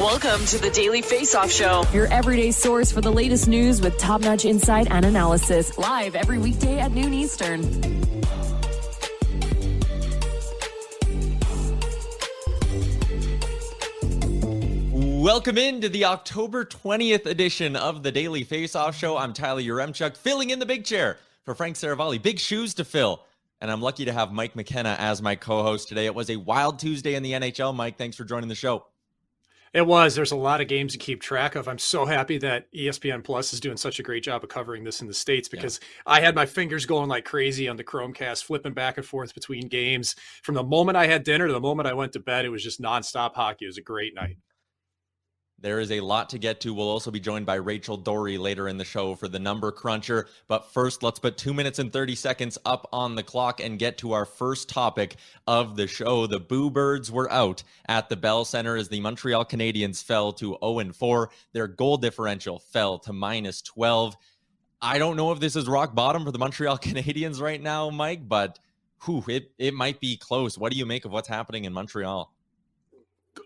Welcome to the Daily Face-Off Show. Your everyday source for the latest news with top-notch insight and analysis. Live every weekday at noon Eastern. Welcome into the October 20th edition of the Daily Face Off Show. I'm Tyler Yaremchuk, filling in the big chair for Frank Seravalli. Big shoes to fill. And I'm lucky to have Mike McKenna as my co host today. It was a wild Tuesday in the NHL. Mike, thanks for joining the show. It was. There's a lot of games to keep track of. I'm so happy that ESPN Plus is doing such a great job of covering this in the States because yeah. I had my fingers going like crazy on the Chromecast, flipping back and forth between games. From the moment I had dinner to the moment I went to bed, it was just nonstop hockey. It was a great night. There is a lot to get to. We'll also be joined by Rachel Doerrie later in the show for the number cruncher. But first, let's put two minutes and 30 seconds up on the clock and get to our first topic of the show. The Boo Birds were out at the Bell Center as the Montreal Canadiens fell to 0 4. Their goal differential fell to minus 12. I don't know if this is rock bottom for the Montreal Canadiens right now, Mike, but whew, it, it might be close. What do you make of what's happening in Montreal?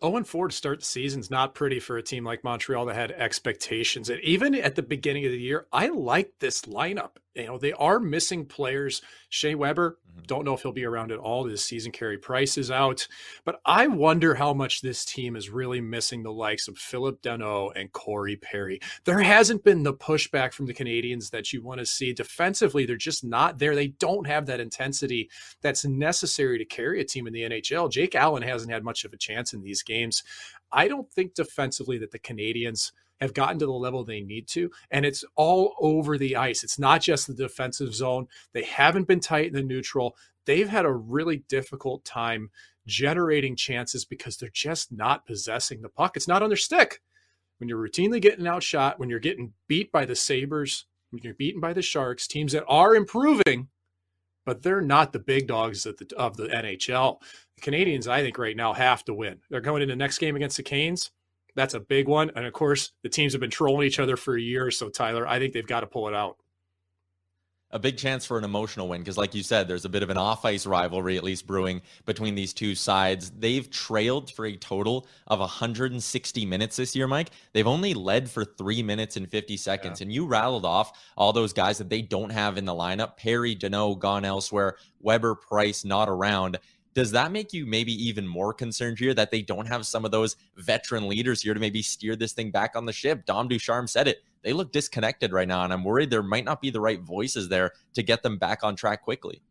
0 4 to start the season is not pretty for a team like Montreal that had expectations. And even at the beginning of the year, I like this lineup. You know, they are missing players. Shea Weber, mm-hmm. don't know if he'll be around at all this season. Carey Price is out. But I wonder how much this team is really missing the likes of Philip Danault and Corey Perry. There hasn't been the pushback from the Canadiens that you want to see. Defensively, they're just not there. They don't have that intensity that's necessary to carry a team in the NHL. Jake Allen hasn't had much of a chance in these games. I don't think defensively that the Canadiens – have gotten to the level they need to. And it's all over the ice. It's not just the defensive zone. They haven't been tight in the neutral. They've had a really difficult time generating chances because they're just not possessing the puck. It's not on their stick. When you're routinely getting outshot, when you're getting beat by the Sabres, when you're beaten by the Sharks, teams that are improving, but they're not the big dogs of the, of the NHL. The Canadiens, I think, right now have to win. They're going into the next game against the Canes. That's a big one. And of course, the teams have been trolling each other for a year. So, Tyler, I think they've got to pull it out. A big chance for an emotional win because, like you said, there's a bit of an off ice rivalry, at least brewing between these two sides. They've trailed for a total of 160 minutes this year, Mike. They've only led for three minutes and 50 seconds. Yeah. And you rattled off all those guys that they don't have in the lineup Perry, Danault gone elsewhere, Weber, Price not around. Does that make you maybe even more concerned here that they don't have some of those veteran leaders here to maybe steer this thing back on the ship? Dom Ducharme said it. They look disconnected right now, and I'm worried there might not be the right voices there to get them back on track quickly.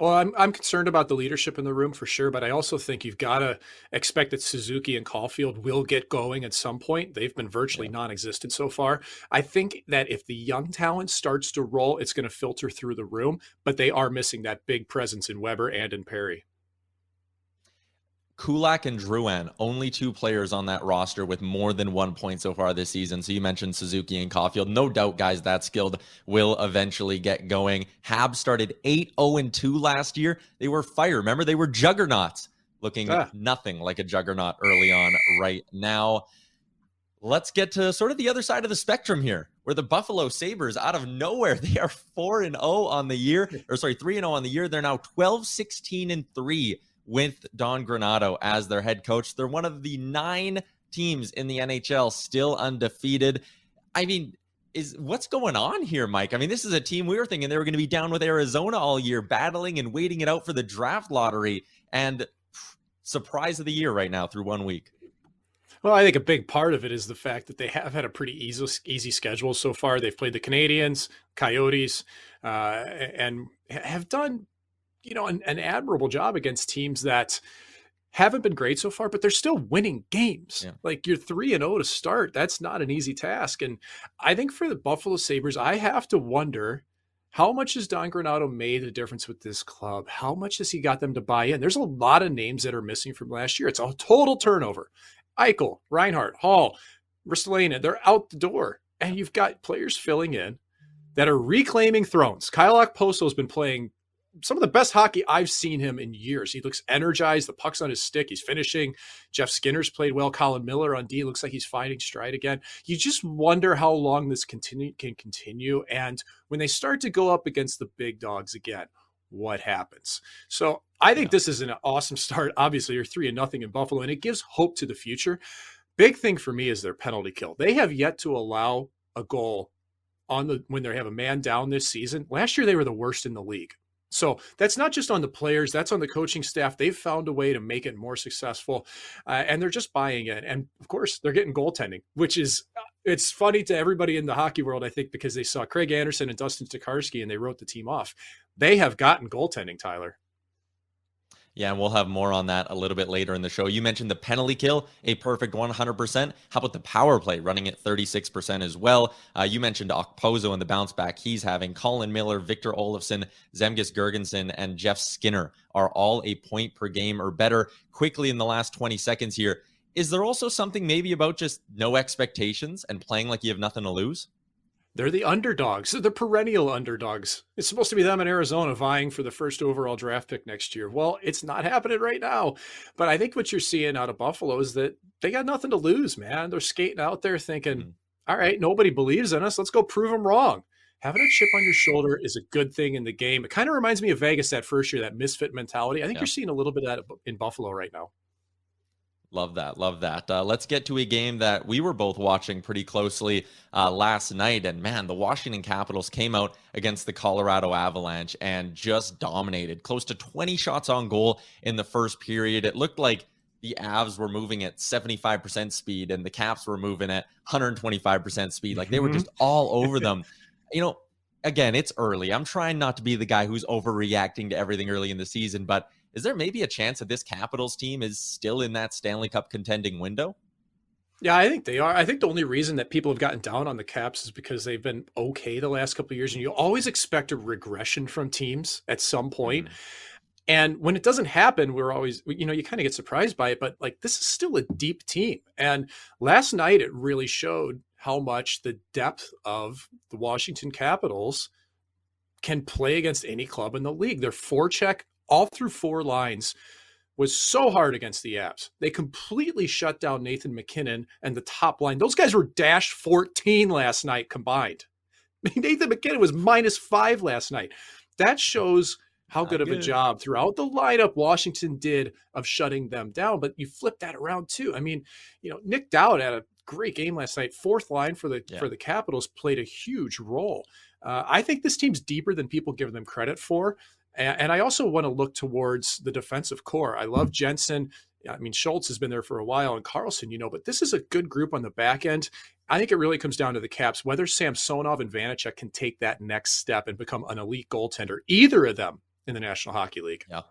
Well, I'm I'm concerned about the leadership in the room for sure, but I also think you've got to expect that Suzuki and Caufield will get going at some point. They've been virtually yeah. non-existent so far. I think that if the young talent starts to roll, it's going to filter through the room, but they are missing that big presence in Weber and in Perry. Kulak and Drouin, only two players on that roster with more than one point so far this season. So you mentioned Suzuki and Caufield. No doubt, guys, that skilled will eventually get going. Hab started 8 0 2 last year. They were fire. Remember, they were juggernauts, looking ah. nothing like a juggernaut early on right now. Let's get to sort of the other side of the spectrum here, where the Buffalo Sabres, out of nowhere, they are 4 0 on the year, or sorry, 3 0 on the year. They're now 12 16 and 3 with Don Granato as their head coach. They're one of the nine teams in the NHL still undefeated. I mean, is what's going on here, Mike? I mean, this is a team we were thinking they were going to be down with Arizona all year, battling and waiting it out for the draft lottery. And surprise of the year right now through one week. Well, I think a big part of it is the fact that they have had a pretty easy, easy schedule so far. They've played the Canadiens, Coyotes, uh, and have done you know, an, an admirable job against teams that haven't been great so far, but they're still winning games. Yeah. Like you're three and zero oh to start. That's not an easy task. And I think for the Buffalo Sabres, I have to wonder how much has Don Granato made a difference with this club? How much has he got them to buy in? There's a lot of names that are missing from last year. It's a total turnover. Eichel, Reinhart, Hall, Ristolainen, they're out the door. And you've got players filling in that are reclaiming thrones. Kyle Okposo has been playing some of the best hockey I've seen him in years. He looks energized. The puck's on his stick. He's finishing. Jeff Skinner's played well. Colin Miller on D looks like he's finding stride again. You just wonder how long this continue can continue. And when they start to go up against the big dogs again, what happens? So I think yeah. this is an awesome start. Obviously, you're three and nothing in Buffalo, and it gives hope to the future. Big thing for me is their penalty kill. They have yet to allow a goal on the when they have a man down this season. Last year they were the worst in the league. So that's not just on the players, that's on the coaching staff. They've found a way to make it more successful, uh, and they're just buying it. And of course, they're getting goaltending, which is uh, it's funny to everybody in the hockey world, I think, because they saw Craig Anderson and Dustin Tokarski and they wrote the team off. They have gotten goaltending, Tyler. Yeah, and we'll have more on that a little bit later in the show. You mentioned the penalty kill, a perfect 100%. How about the power play running at 36% as well? Uh, you mentioned Okposo and the bounce back he's having. Colin Miller, Victor Olofsson, Zemgus Girgensson, and Jeff Skinner are all a point per game or better. Quickly in the last 20 seconds here, is there also something maybe about just no expectations and playing like you have nothing to lose? They're the underdogs. They're the perennial underdogs. It's supposed to be them in Arizona vying for the first overall draft pick next year. Well, it's not happening right now. But I think what you're seeing out of Buffalo is that they got nothing to lose, man. They're skating out there thinking, mm-hmm. all right, nobody believes in us. Let's go prove them wrong. Having a chip on your shoulder is a good thing in the game. It kind of reminds me of Vegas that first year, that misfit mentality. I think yeah. you're seeing a little bit of that in Buffalo right now. Love that. Love that. Uh, let's get to a game that we were both watching pretty closely uh, last night. And man, the Washington Capitals came out against the Colorado Avalanche and just dominated. Close to 20 shots on goal in the first period. It looked like the Avs were moving at 75% speed and the Caps were moving at 125% speed. Like they were mm-hmm. just all over them. You know, again, it's early. I'm trying not to be the guy who's overreacting to everything early in the season, but is there maybe a chance that this Capitals team is still in that Stanley Cup contending window? Yeah, I think they are. I think the only reason that people have gotten down on the Caps is because they've been okay the last couple of years, and you always expect a regression from teams at some point. Mm. And when it doesn't happen, we're always, you know, you kind of get surprised by it. But like, this is still a deep team. And last night, it really showed how much the depth of the Washington Capitals can play against any club in the league. Their forecheck all through four lines was so hard against the Avs. They completely shut down Nathan MacKinnon and the top line. Those guys were dash 14 last night combined. Nathan MacKinnon was minus five last night. That shows how good of a job throughout the lineup Washington did of shutting them down. But you flip that around too. I mean, you know, Nick Dowd had a great game last night. Fourth line for the yeah. for the Capitals played a huge role. Uh, I think this team's deeper than people give them credit for. And, and I also want to look towards the defensive core. I love Jensen. I mean, Schultz has been there for a while and Carlson, you know, but this is a good group on the back end. I think it really comes down to the caps, whether Samsonov and Vanecek can take that next step and become an elite goaltender. Either of them in the National Hockey League. Yeah.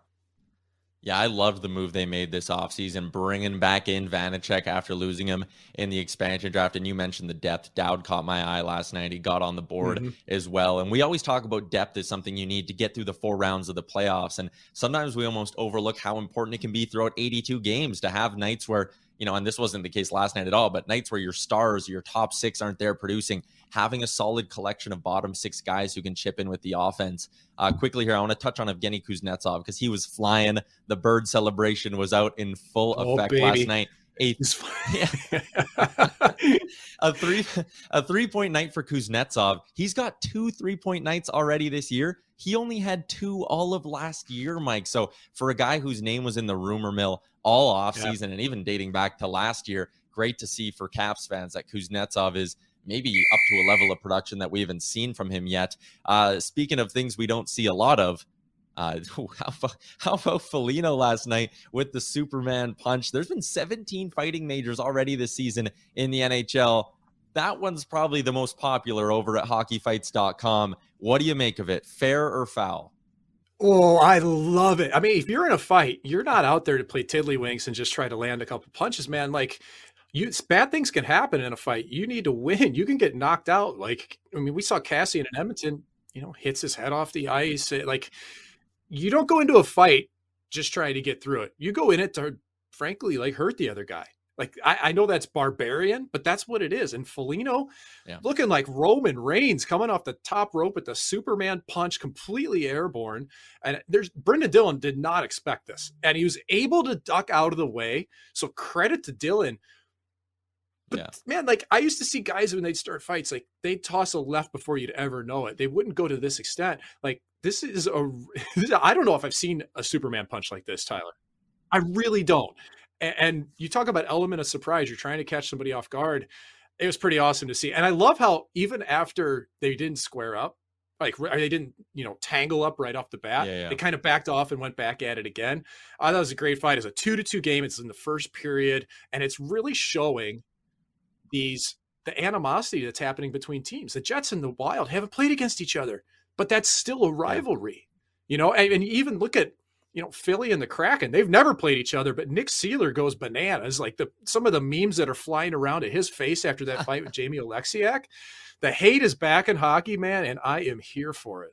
Yeah, I loved the move they made this offseason, bringing back in Vanecek after losing him in the expansion draft. And you mentioned the depth. Dowd caught my eye last night. He got on the board mm-hmm. as well. And we always talk about depth as something you need to get through the four rounds of the playoffs. And sometimes we almost overlook how important it can be throughout 82 games to have nights where you know, and this wasn't the case last night at all, but nights where your stars, your top six aren't there producing, having a solid collection of bottom six guys who can chip in with the offense. Uh, quickly here, I want to touch on Evgeny Kuznetsov because he was flying. The bird celebration was out in full oh, effect baby. last night. A, a three a three point night for Kuznetsov. He's got two three point nights already this year. He only had two all of last year, Mike. So for a guy whose name was in the rumor mill all offseason yeah. and even dating back to last year. Great to see for Caps fans that Kuznetsov is maybe up to a level of production that we haven't seen from him yet. Uh, speaking of things we don't see a lot of, uh, how, about, how about Foligno last night with the Superman punch? There's been 17 fighting majors already this season in the NHL. That one's probably the most popular over at hockeyfights.com. What do you make of it? Fair or foul? Oh, I love it. I mean, if you're in a fight, you're not out there to play tiddlywinks and just try to land a couple punches, man. Like, you bad things can happen in a fight. You need to win. You can get knocked out. Like, I mean, we saw Kassian in Edmonton, you know, hits his head off the ice. Like, you don't go into a fight just trying to get through it. You go in it to, frankly, like hurt the other guy. Like I, I, know that's barbarian, but that's what it is. And Foligno yeah. looking like Roman Reigns coming off the top rope with the Superman punch, completely airborne. And there's Brenden Dillon did not expect this. And he was able to duck out of the way. So credit to Dillon. But yeah. man, like I used to see guys when they'd start fights, like they'd toss a left before you'd ever know it. They wouldn't go to this extent. Like this is a I don't know if I've seen a Superman punch like this, Tyler. I really don't and you talk about element of surprise you're trying to catch somebody off guard. It was pretty awesome to see and i love how even after they didn't square up like they didn't you know tangle up right off the bat yeah, yeah. they kind of backed off and went back at it again. I thought it was a great fight. It's a two to two game. It's in the first period and it's really showing these the animosity that's happening between teams. The jets and the wild haven't played against each other but that's still a rivalry you know and, and even look at you know, Philly and the Kraken, they've never played each other, but Nick Seeler goes bananas. Like the some of the memes that are flying around at his face after that fight with Jamie Oleksiak. The hate is back in hockey, man, and I am here for it.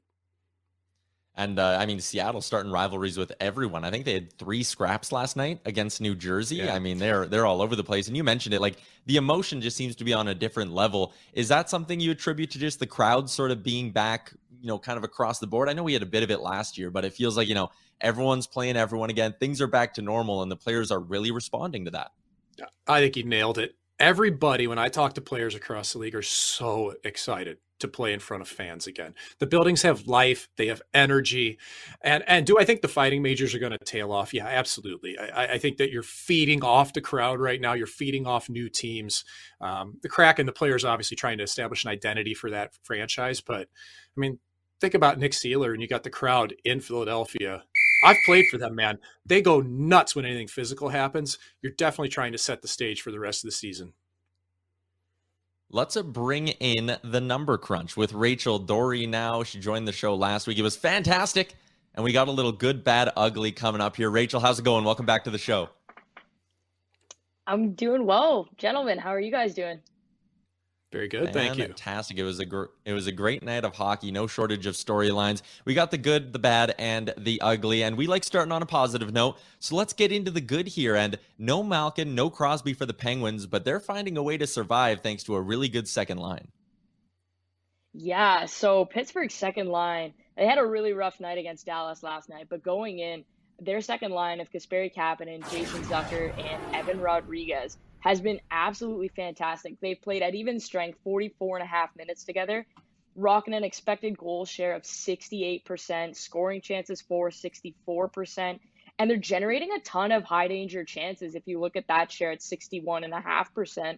And uh, I mean, Seattle starting rivalries with everyone. I think they had three scraps last night against New Jersey. Yeah. I mean, they're they're all over the place. And you mentioned it, like the emotion just seems to be on a different level. Is that something you attribute to just the crowd sort of being back, you know, kind of across the board? I know we had a bit of it last year, but it feels like you know everyone's playing everyone again. Things are back to normal, and the players are really responding to that. I think he nailed it. Everybody, when I talk to players across the league, are so excited to play in front of fans again. The buildings have life, they have energy, and and do I think the fighting majors are going to tail off? Yeah, absolutely. I, I, think that you're feeding off the crowd right now. You're feeding off new teams. Um, the Kraken, the players, obviously trying to establish an identity for that franchise. But I mean, think about Nick Seeler, and you got the crowd in Philadelphia I've played for them, man. They go nuts when anything physical happens. You're definitely trying to set the stage for the rest of the season. Let's uh, bring in the number crunch with Rachel Doerrie now. She joined the show last week. It was fantastic. And we got a little good, bad, ugly coming up here. Rachel, how's it going? Welcome back to the show. I'm doing well. Gentlemen, how are you guys doing? Very good. Thank you. Fantastic. It was a gr- it was a great night of hockey. No shortage of storylines. We got the good, the bad, and the ugly. And we like starting on a positive note. So let's get into the good here. And no Malkin, no Crosby for the Penguins, but they're finding a way to survive thanks to a really good second line. Yeah. So Pittsburgh's second line, they had a really rough night against Dallas last night, but going in, their second line of Kasperi Kapanen, Jason Zucker, and Evan Rodrigues has been absolutely fantastic. They've played at even strength 44 and a half minutes together, rocking an expected goal share of 68%, scoring chances for 64%, and they're generating a ton of high danger chances. If you look at that share at 61.5%.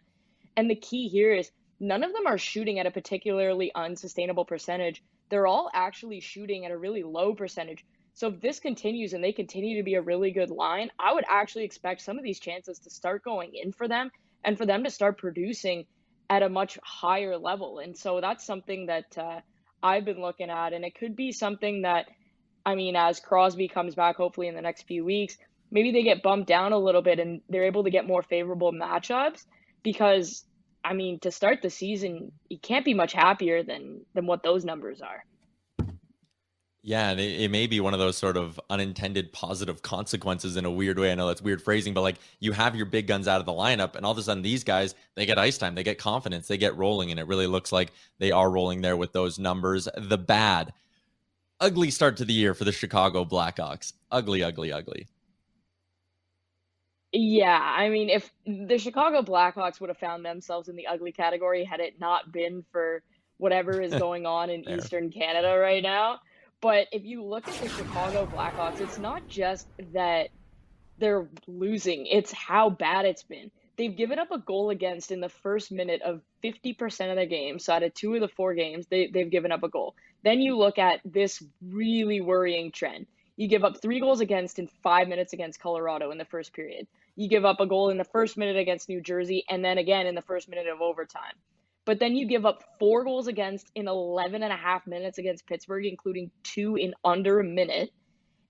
And the key here is none of them are shooting at a particularly unsustainable percentage. They're all actually shooting at a really low percentage, so if this continues and they continue to be a really good line, I would actually expect some of these chances to start going in for them and for them to start producing at a much higher level. And so that's something that uh, I've been looking at, and it could be something that I mean, as Crosby comes back, hopefully in the next few weeks, maybe they get bumped down a little bit and they're able to get more favorable matchups because I mean, to start the season, you can't be much happier than than what those numbers are. Yeah, it, it may be one of those sort of unintended positive consequences in a weird way. I know that's weird phrasing, but like you have your big guns out of the lineup, and all of a sudden these guys they get ice time, they get confidence, they get rolling, and it really looks like they are rolling there with those numbers. The bad, ugly start to the year for the Chicago Blackhawks. Ugly, ugly, ugly. Yeah, I mean, if the Chicago Blackhawks would have found themselves in the ugly category had it not been for whatever is going on in Eastern Canada right now. But if you look at the Chicago Blackhawks, it's not just that they're losing, it's how bad it's been. They've given up a goal against in the first minute of 50% of their games. So out of two of the four games, they, they've given up a goal. Then you look at this really worrying trend. You give up three goals against in five minutes against Colorado in the first period. You give up a goal in the first minute against New Jersey and then again in the first minute of overtime. But then you give up four goals against in 11 and a half minutes against Pittsburgh, including two in under a minute.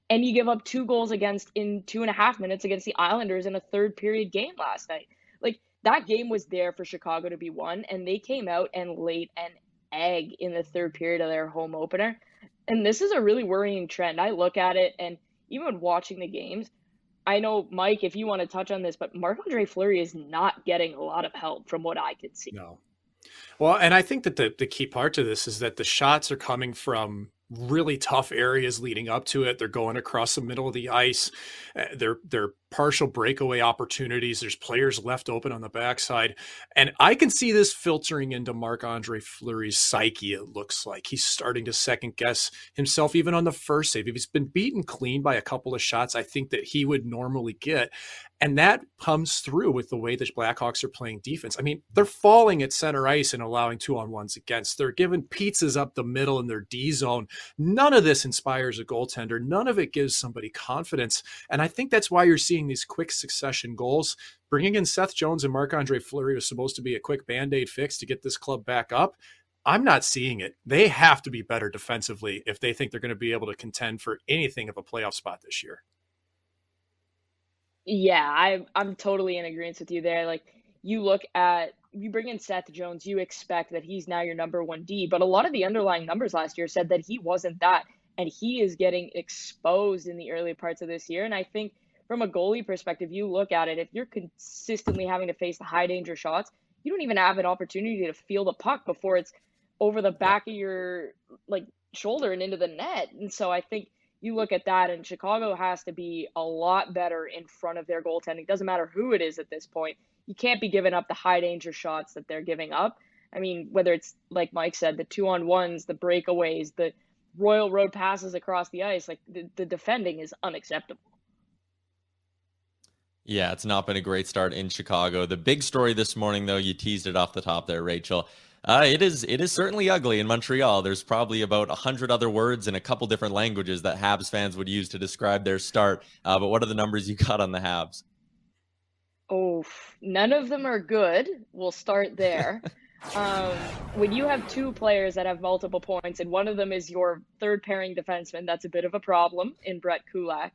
And you give up two goals against in two and a half minutes against the Islanders in a third period game last night. Like that game was there for Chicago to be won, and they came out and laid an egg in the third period of their home opener. And this is a really worrying trend. I look at it, and even watching the games, I know, Mike, if you want to touch on this, but Marc Andre Fleury is not getting a lot of help from what I could see. No. Well, and I think that the, the key part to this is that the shots are coming from really tough areas leading up to it. They're going across the middle of the ice. Uh, they're they're partial breakaway opportunities. There's players left open on the backside, and I can see this filtering into Marc Andre Fleury's psyche. It looks like he's starting to second guess himself, even on the first save. If he's been beaten clean by a couple of shots, I think that he would normally get. And that comes through with the way the Blackhawks are playing defense. I mean, they're falling at center ice and allowing two on ones against. They're giving pizzas up the middle in their D zone. None of this inspires a goaltender. None of it gives somebody confidence. And I think that's why you're seeing these quick succession goals. Bringing in Seth Jones and Marc Andre Fleury was supposed to be a quick band aid fix to get this club back up. I'm not seeing it. They have to be better defensively if they think they're going to be able to contend for anything of a playoff spot this year. Yeah, I I'm totally in agreement with you there. Like you look at you bring in Seth Jones, you expect that he's now your number one D, but a lot of the underlying numbers last year said that he wasn't that, and he is getting exposed in the early parts of this year. And I think from a goalie perspective, you look at it, if you're consistently having to face the high danger shots, you don't even have an opportunity to feel the puck before it's over the back of your like shoulder and into the net. And so I think you look at that, and Chicago has to be a lot better in front of their goaltending. Doesn't matter who it is at this point. You can't be giving up the high danger shots that they're giving up. I mean, whether it's like Mike said, the two on ones, the breakaways, the Royal Road passes across the ice, like the, the defending is unacceptable. Yeah, it's not been a great start in Chicago. The big story this morning, though, you teased it off the top there, Rachel. Uh, it is it is certainly ugly in Montreal. There's probably about a hundred other words in a couple different languages that Habs fans would use to describe their start. Uh, but what are the numbers you got on the Habs? Oh, none of them are good. We'll start there. um, when you have two players that have multiple points, and one of them is your third pairing defenseman, that's a bit of a problem in Brett Kulak.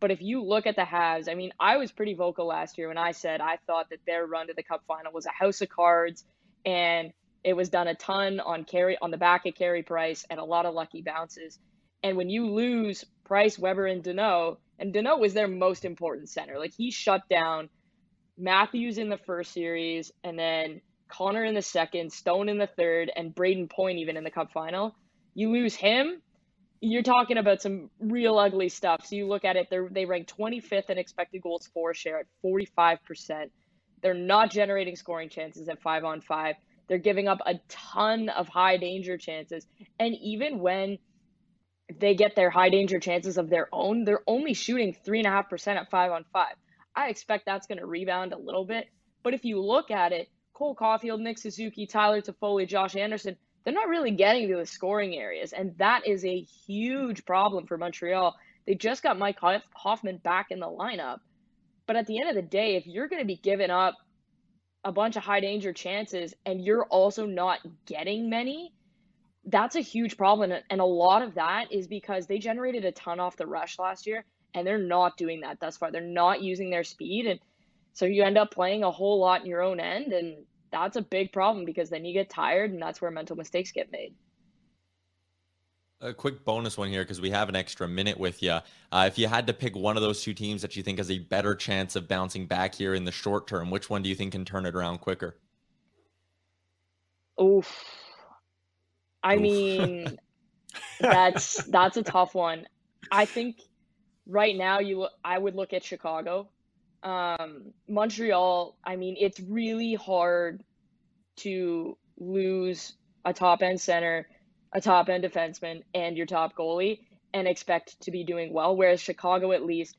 But if you look at the Habs, I mean, I was pretty vocal last year when I said I thought that their run to the Cup final was a house of cards, and it was done a ton on carry on the back of Carey Price and a lot of lucky bounces. And when you lose Price, Weber, and Danault, and Danault was their most important center. Like he shut down Matthews in the first series, and then Connor in the second, Stone in the third, and Brayden Point even in the Cup final. You lose him, you're talking about some real ugly stuff. So you look at it, they rank 25th in expected goals for share at 45%. They're not generating scoring chances at five on five. They're giving up a ton of high danger chances. And even when they get their high danger chances of their own, they're only shooting 3.5% at five on five. I expect that's going to rebound a little bit. But if you look at it, Cole Caufield, Nick Suzuki, Tyler Toffoli, Josh Anderson, they're not really getting to the scoring areas. And that is a huge problem for Montreal. They just got Mike Hoffman back in the lineup. But at the end of the day, if you're going to be giving up a bunch of high danger chances and you're also not getting many, that's a huge problem. And a lot of that is because they generated a ton off the rush last year, and they're not doing that thus far. They're not using their speed. And so you end up playing a whole lot in your own end. And that's a big problem because then you get tired, and that's where mental mistakes get made. A quick bonus one here because we have an extra minute with you. Uh, if you had to pick one of those two teams that you think has a better chance of bouncing back here in the short term, which one do you think can turn it around quicker? Oof. I Oof. mean, that's that's a tough one. I think right now you I would look at Chicago. Um, Montreal, I mean, it's really hard to lose a top end center, a top end defenseman, and your top goalie and expect to be doing well. Whereas Chicago, at least,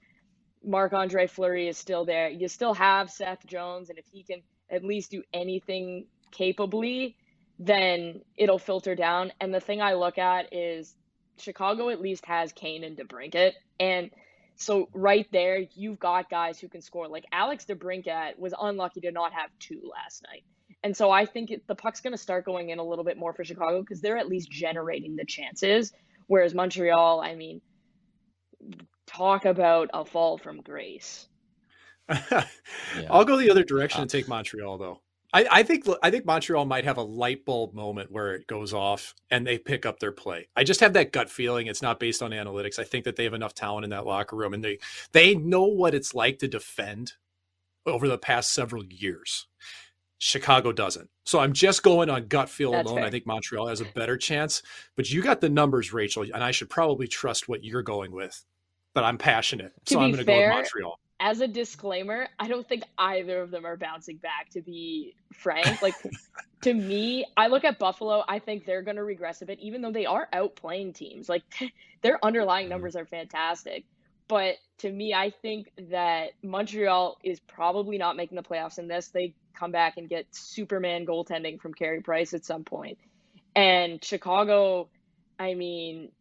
Marc Andre Fleury is still there. You still have Seth Jones, and if he can at least do anything capably, then it'll filter down. And the thing I look at is Chicago at least has Kane and DeBrincat. And so right there, you've got guys who can score. Like Alex DeBrincat was unlucky to not have two last night. And so I think it, the puck's going to start going in a little bit more for Chicago because they're at least generating the chances. Whereas Montreal, I mean, talk about a fall from grace. yeah. I'll go the other direction and uh, take Montreal, though. I, I, think I think Montreal might have a light bulb moment where it goes off and they pick up their play. I just have that gut feeling. It's not based on analytics. I think that they have enough talent in that locker room and they they know what it's like to defend over the past several years. Chicago doesn't. So I'm just going on gut feel That's alone. Fair. I think Montreal has a better chance. But you got the numbers, Rachel, and I should probably trust what you're going with. But I'm passionate, to so I'm going to go with Montreal as a disclaimer, I don't think either of them are bouncing back, to be frank. Like, to me, I look at Buffalo, I think they're going to regress a bit, even though they are outplaying teams. Like, their underlying mm-hmm. numbers are fantastic. But to me, I think that Montreal is probably not making the playoffs unless they come back and get Superman goaltending from Carey Price at some point. And Chicago, I mean,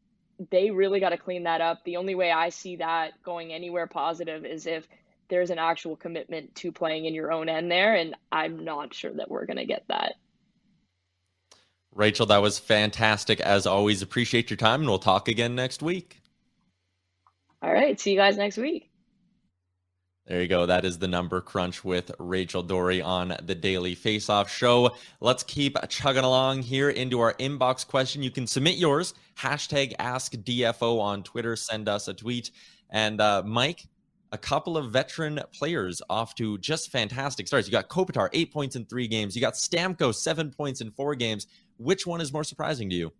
they really got to clean that up. The only way I see that going anywhere positive is if there's an actual commitment to playing in your own end there. And I'm not sure that we're going to get that. Rachel, that was fantastic. As always, appreciate your time, and we'll talk again next week. All right. See you guys next week. There you go. That is the number crunch with Rachel Doerrie on the Daily Faceoff Show. Let's keep chugging along here into our inbox question. You can submit yours. Hashtag AskDFO on Twitter. Send us a tweet. And uh, Mike, a couple of veteran players off to just fantastic starts. You got Kopitar, eight points in three games. You got Stamkos, seven points in four games. Which one is more surprising to you?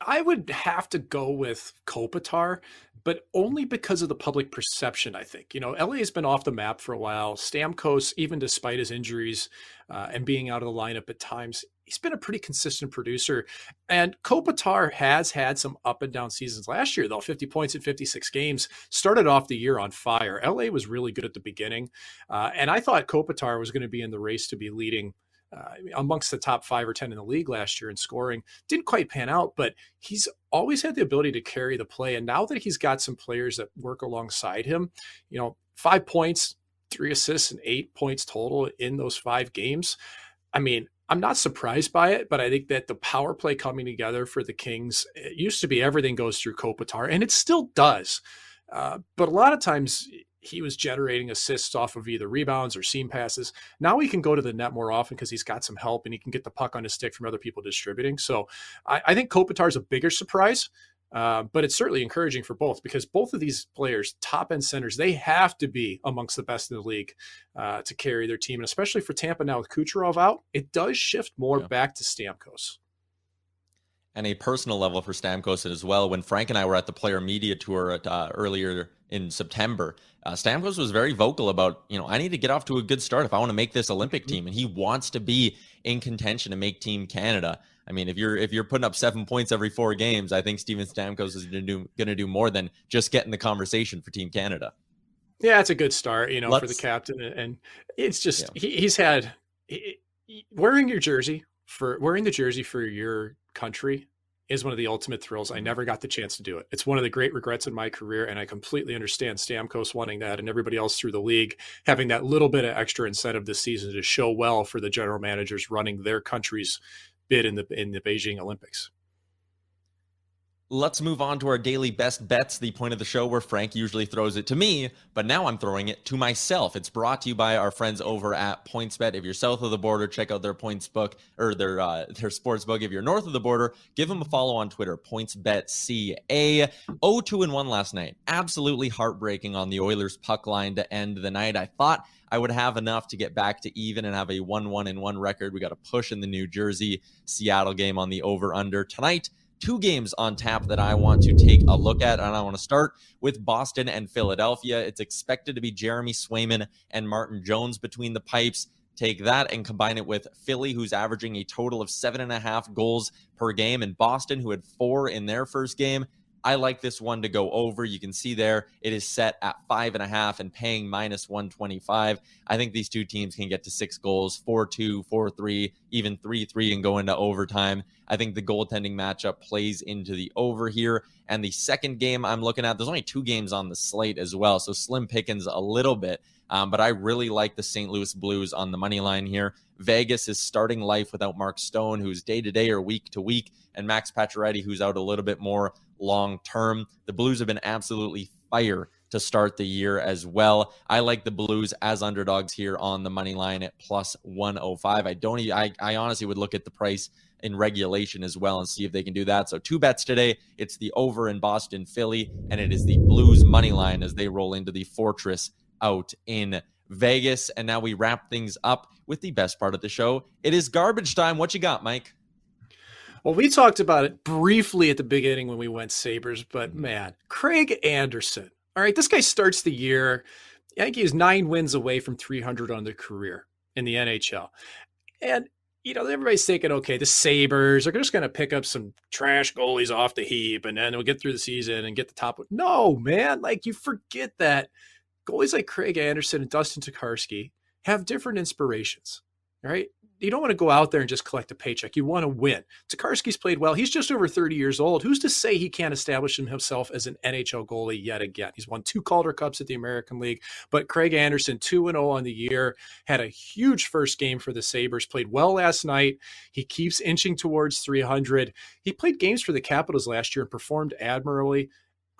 I would have to go with Kopitar but only because of the public perception, I think. You know, LA has been off the map for a while. Stamkos, even despite his injuries uh, and being out of the lineup at times, he's been a pretty consistent producer. And Kopitar has had some up and down seasons last year, though 50 points in 56 games. Started off the year on fire. LA was really good at the beginning. Uh, and I thought Kopitar was going to be in the race to be leading uh, amongst the top five or 10 in the league last year in scoring. Didn't quite pan out, but he's always had the ability to carry the play. And now that he's got some players that work alongside him, you know, five points, three assists, and eight points total in those five games. I mean, I'm not surprised by it, but I think that the power play coming together for the Kings, it used to be everything goes through Kopitar, and it still does. Uh, but a lot of times he was generating assists off of either rebounds or seam passes. Now he can go to the net more often because he's got some help and he can get the puck on his stick from other people distributing. So I, I think Kopitar is a bigger surprise, uh, but it's certainly encouraging for both because both of these players, top end centers, they have to be amongst the best in the league uh, to carry their team. And especially for Tampa now with Kucherov out, it does shift more yeah. back to Stamkos and a personal level for Stamkos as well. When Frank and I were at the player media tour at, uh, earlier in September, uh, Stamkos was very vocal about, you know, I need to get off to a good start if I want to make this Olympic mm-hmm. team, and he wants to be in contention to make Team Canada. I mean, if you're if you're putting up seven points every four games, I think Steven Stamkos is going to do going to do more than just get in the conversation for Team Canada. Yeah, it's a good start, you know, Let's, for the captain, and it's just yeah. he, he's had he, wearing your jersey for wearing the jersey for your country is one of the ultimate thrills. I mm-hmm. never got the chance to do it. It's one of the great regrets in my career, and I completely understand Stamkos wanting that and everybody else through the league having that little bit of extra incentive this season to show well for the general managers running their countries bid in the in the Beijing Olympics. Let's move on to our daily best bets, the point of the show where Frank usually throws it to me, but now I'm throwing it to myself. It's brought to you by our friends over at PointsBet. If you're south of the border, check out their points book or their uh, their sports book. If you're north of the border, give them a follow on Twitter, PointsBetCA. 0-2 and 1 last night. Absolutely heartbreaking on the Oilers puck line to end the night. I thought I would have enough to get back to even and have a 1-1 and 1 record. We got a push in the New Jersey Seattle game on the over under tonight two games on tap that I want to take a look at. And I want to start with Boston and Philadelphia. It's expected to be Jeremy Swayman and Martin Jones between the pipes. Take that and combine it with Philly, who's averaging a total of seven and a half goals per game, and Boston, who had four in their first game. I like this one to go over. You can see there it is set at five and a half and paying minus 125. I think these two teams can get to six goals, 4 2, 4 3, even 3 3, and go into overtime. I think the goaltending matchup plays into the over here. And the second game I'm looking at, there's only two games on the slate as well. So slim pickings a little bit. Um, but I really like the St. Louis Blues on the money line here. Vegas is starting life without Mark Stone, who's day to day or week to week, and Max Pacioretty, who's out a little bit more long term. The Blues have been absolutely fire to start the year as well. I like the Blues as underdogs here on the money line at plus 105. I don't I, I honestly would look at the price in regulation as well and see if they can do that. So two bets today. It's the over in Boston, Philly, and it is the Blues money line as they roll into the Fortress out in Vegas. And now we wrap things up with the best part of the show. It is garbage time. What you got, Mike? Well, we talked about it briefly at the beginning when we went Sabres, but mm-hmm. man, Craig Anderson. All right, this guy starts the year. I think he nine wins away from 300 on the career in the NHL. And, you know, everybody's thinking, okay, the Sabres are just going to pick up some trash goalies off the heap and then we'll get through the season and get the top. No, man, like you forget that goalies like Craig Anderson and Dustin Tokarski have different inspirations. Right? You don't want to go out there and just collect a paycheck. You want to win. Tokarski's played well. He's just over 30 years old. Who's to say he can't establish himself as an NHL goalie yet again? He's won two Calder Cups at the American League, but Craig Anderson, 2 0 on the year, had a huge first game for the Sabres, played well last night. He keeps inching towards 300. He played games for the Capitals last year and performed admirably.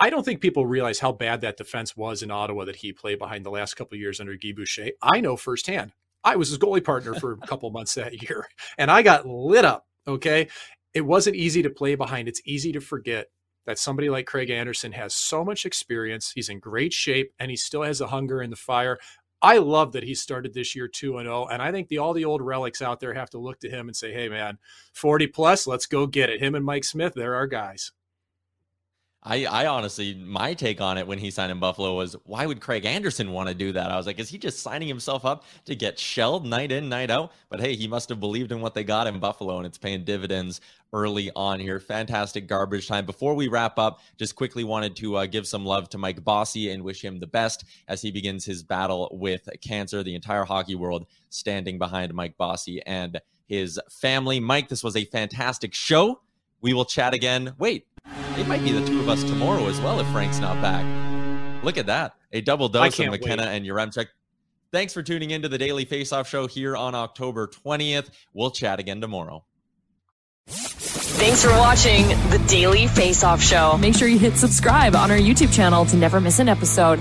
I don't think people realize how bad that defense was in Ottawa that he played behind the last couple years under Guy Boucher. I know firsthand. I was his goalie partner for a couple months that year, and I got lit up. Okay. It wasn't easy to play behind. It's easy to forget that somebody like Craig Anderson has so much experience. He's in great shape and he still has the hunger and the fire. I love that he started this year 2 and 0 and I think the all the old relics out there have to look to him and say, "Hey man, 40 plus, let's go get it." Him and Mike Smith, they're our guys. I, I honestly, my take on it when he signed in Buffalo was, why would Craig Anderson want to do that? I was like, is he just signing himself up to get shelled night in, night out? But hey, he must have believed in what they got in Buffalo, and it's paying dividends early on here. Fantastic garbage time. Before we wrap up, just quickly wanted to uh, give some love to Mike Bossy and wish him the best as he begins his battle with cancer. The entire hockey world standing behind Mike Bossy and his family. Mike, this was a fantastic show. We will chat again. Wait, it might be the two of us tomorrow as well if Frank's not back. Look at that. A double dose of McKenna wait. and Yaremchuk. Thanks for tuning in to the Daily Faceoff Show here on October 20th. We'll chat again tomorrow. Thanks for watching the Daily Faceoff Show. Make sure you hit subscribe on our YouTube channel to never miss an episode.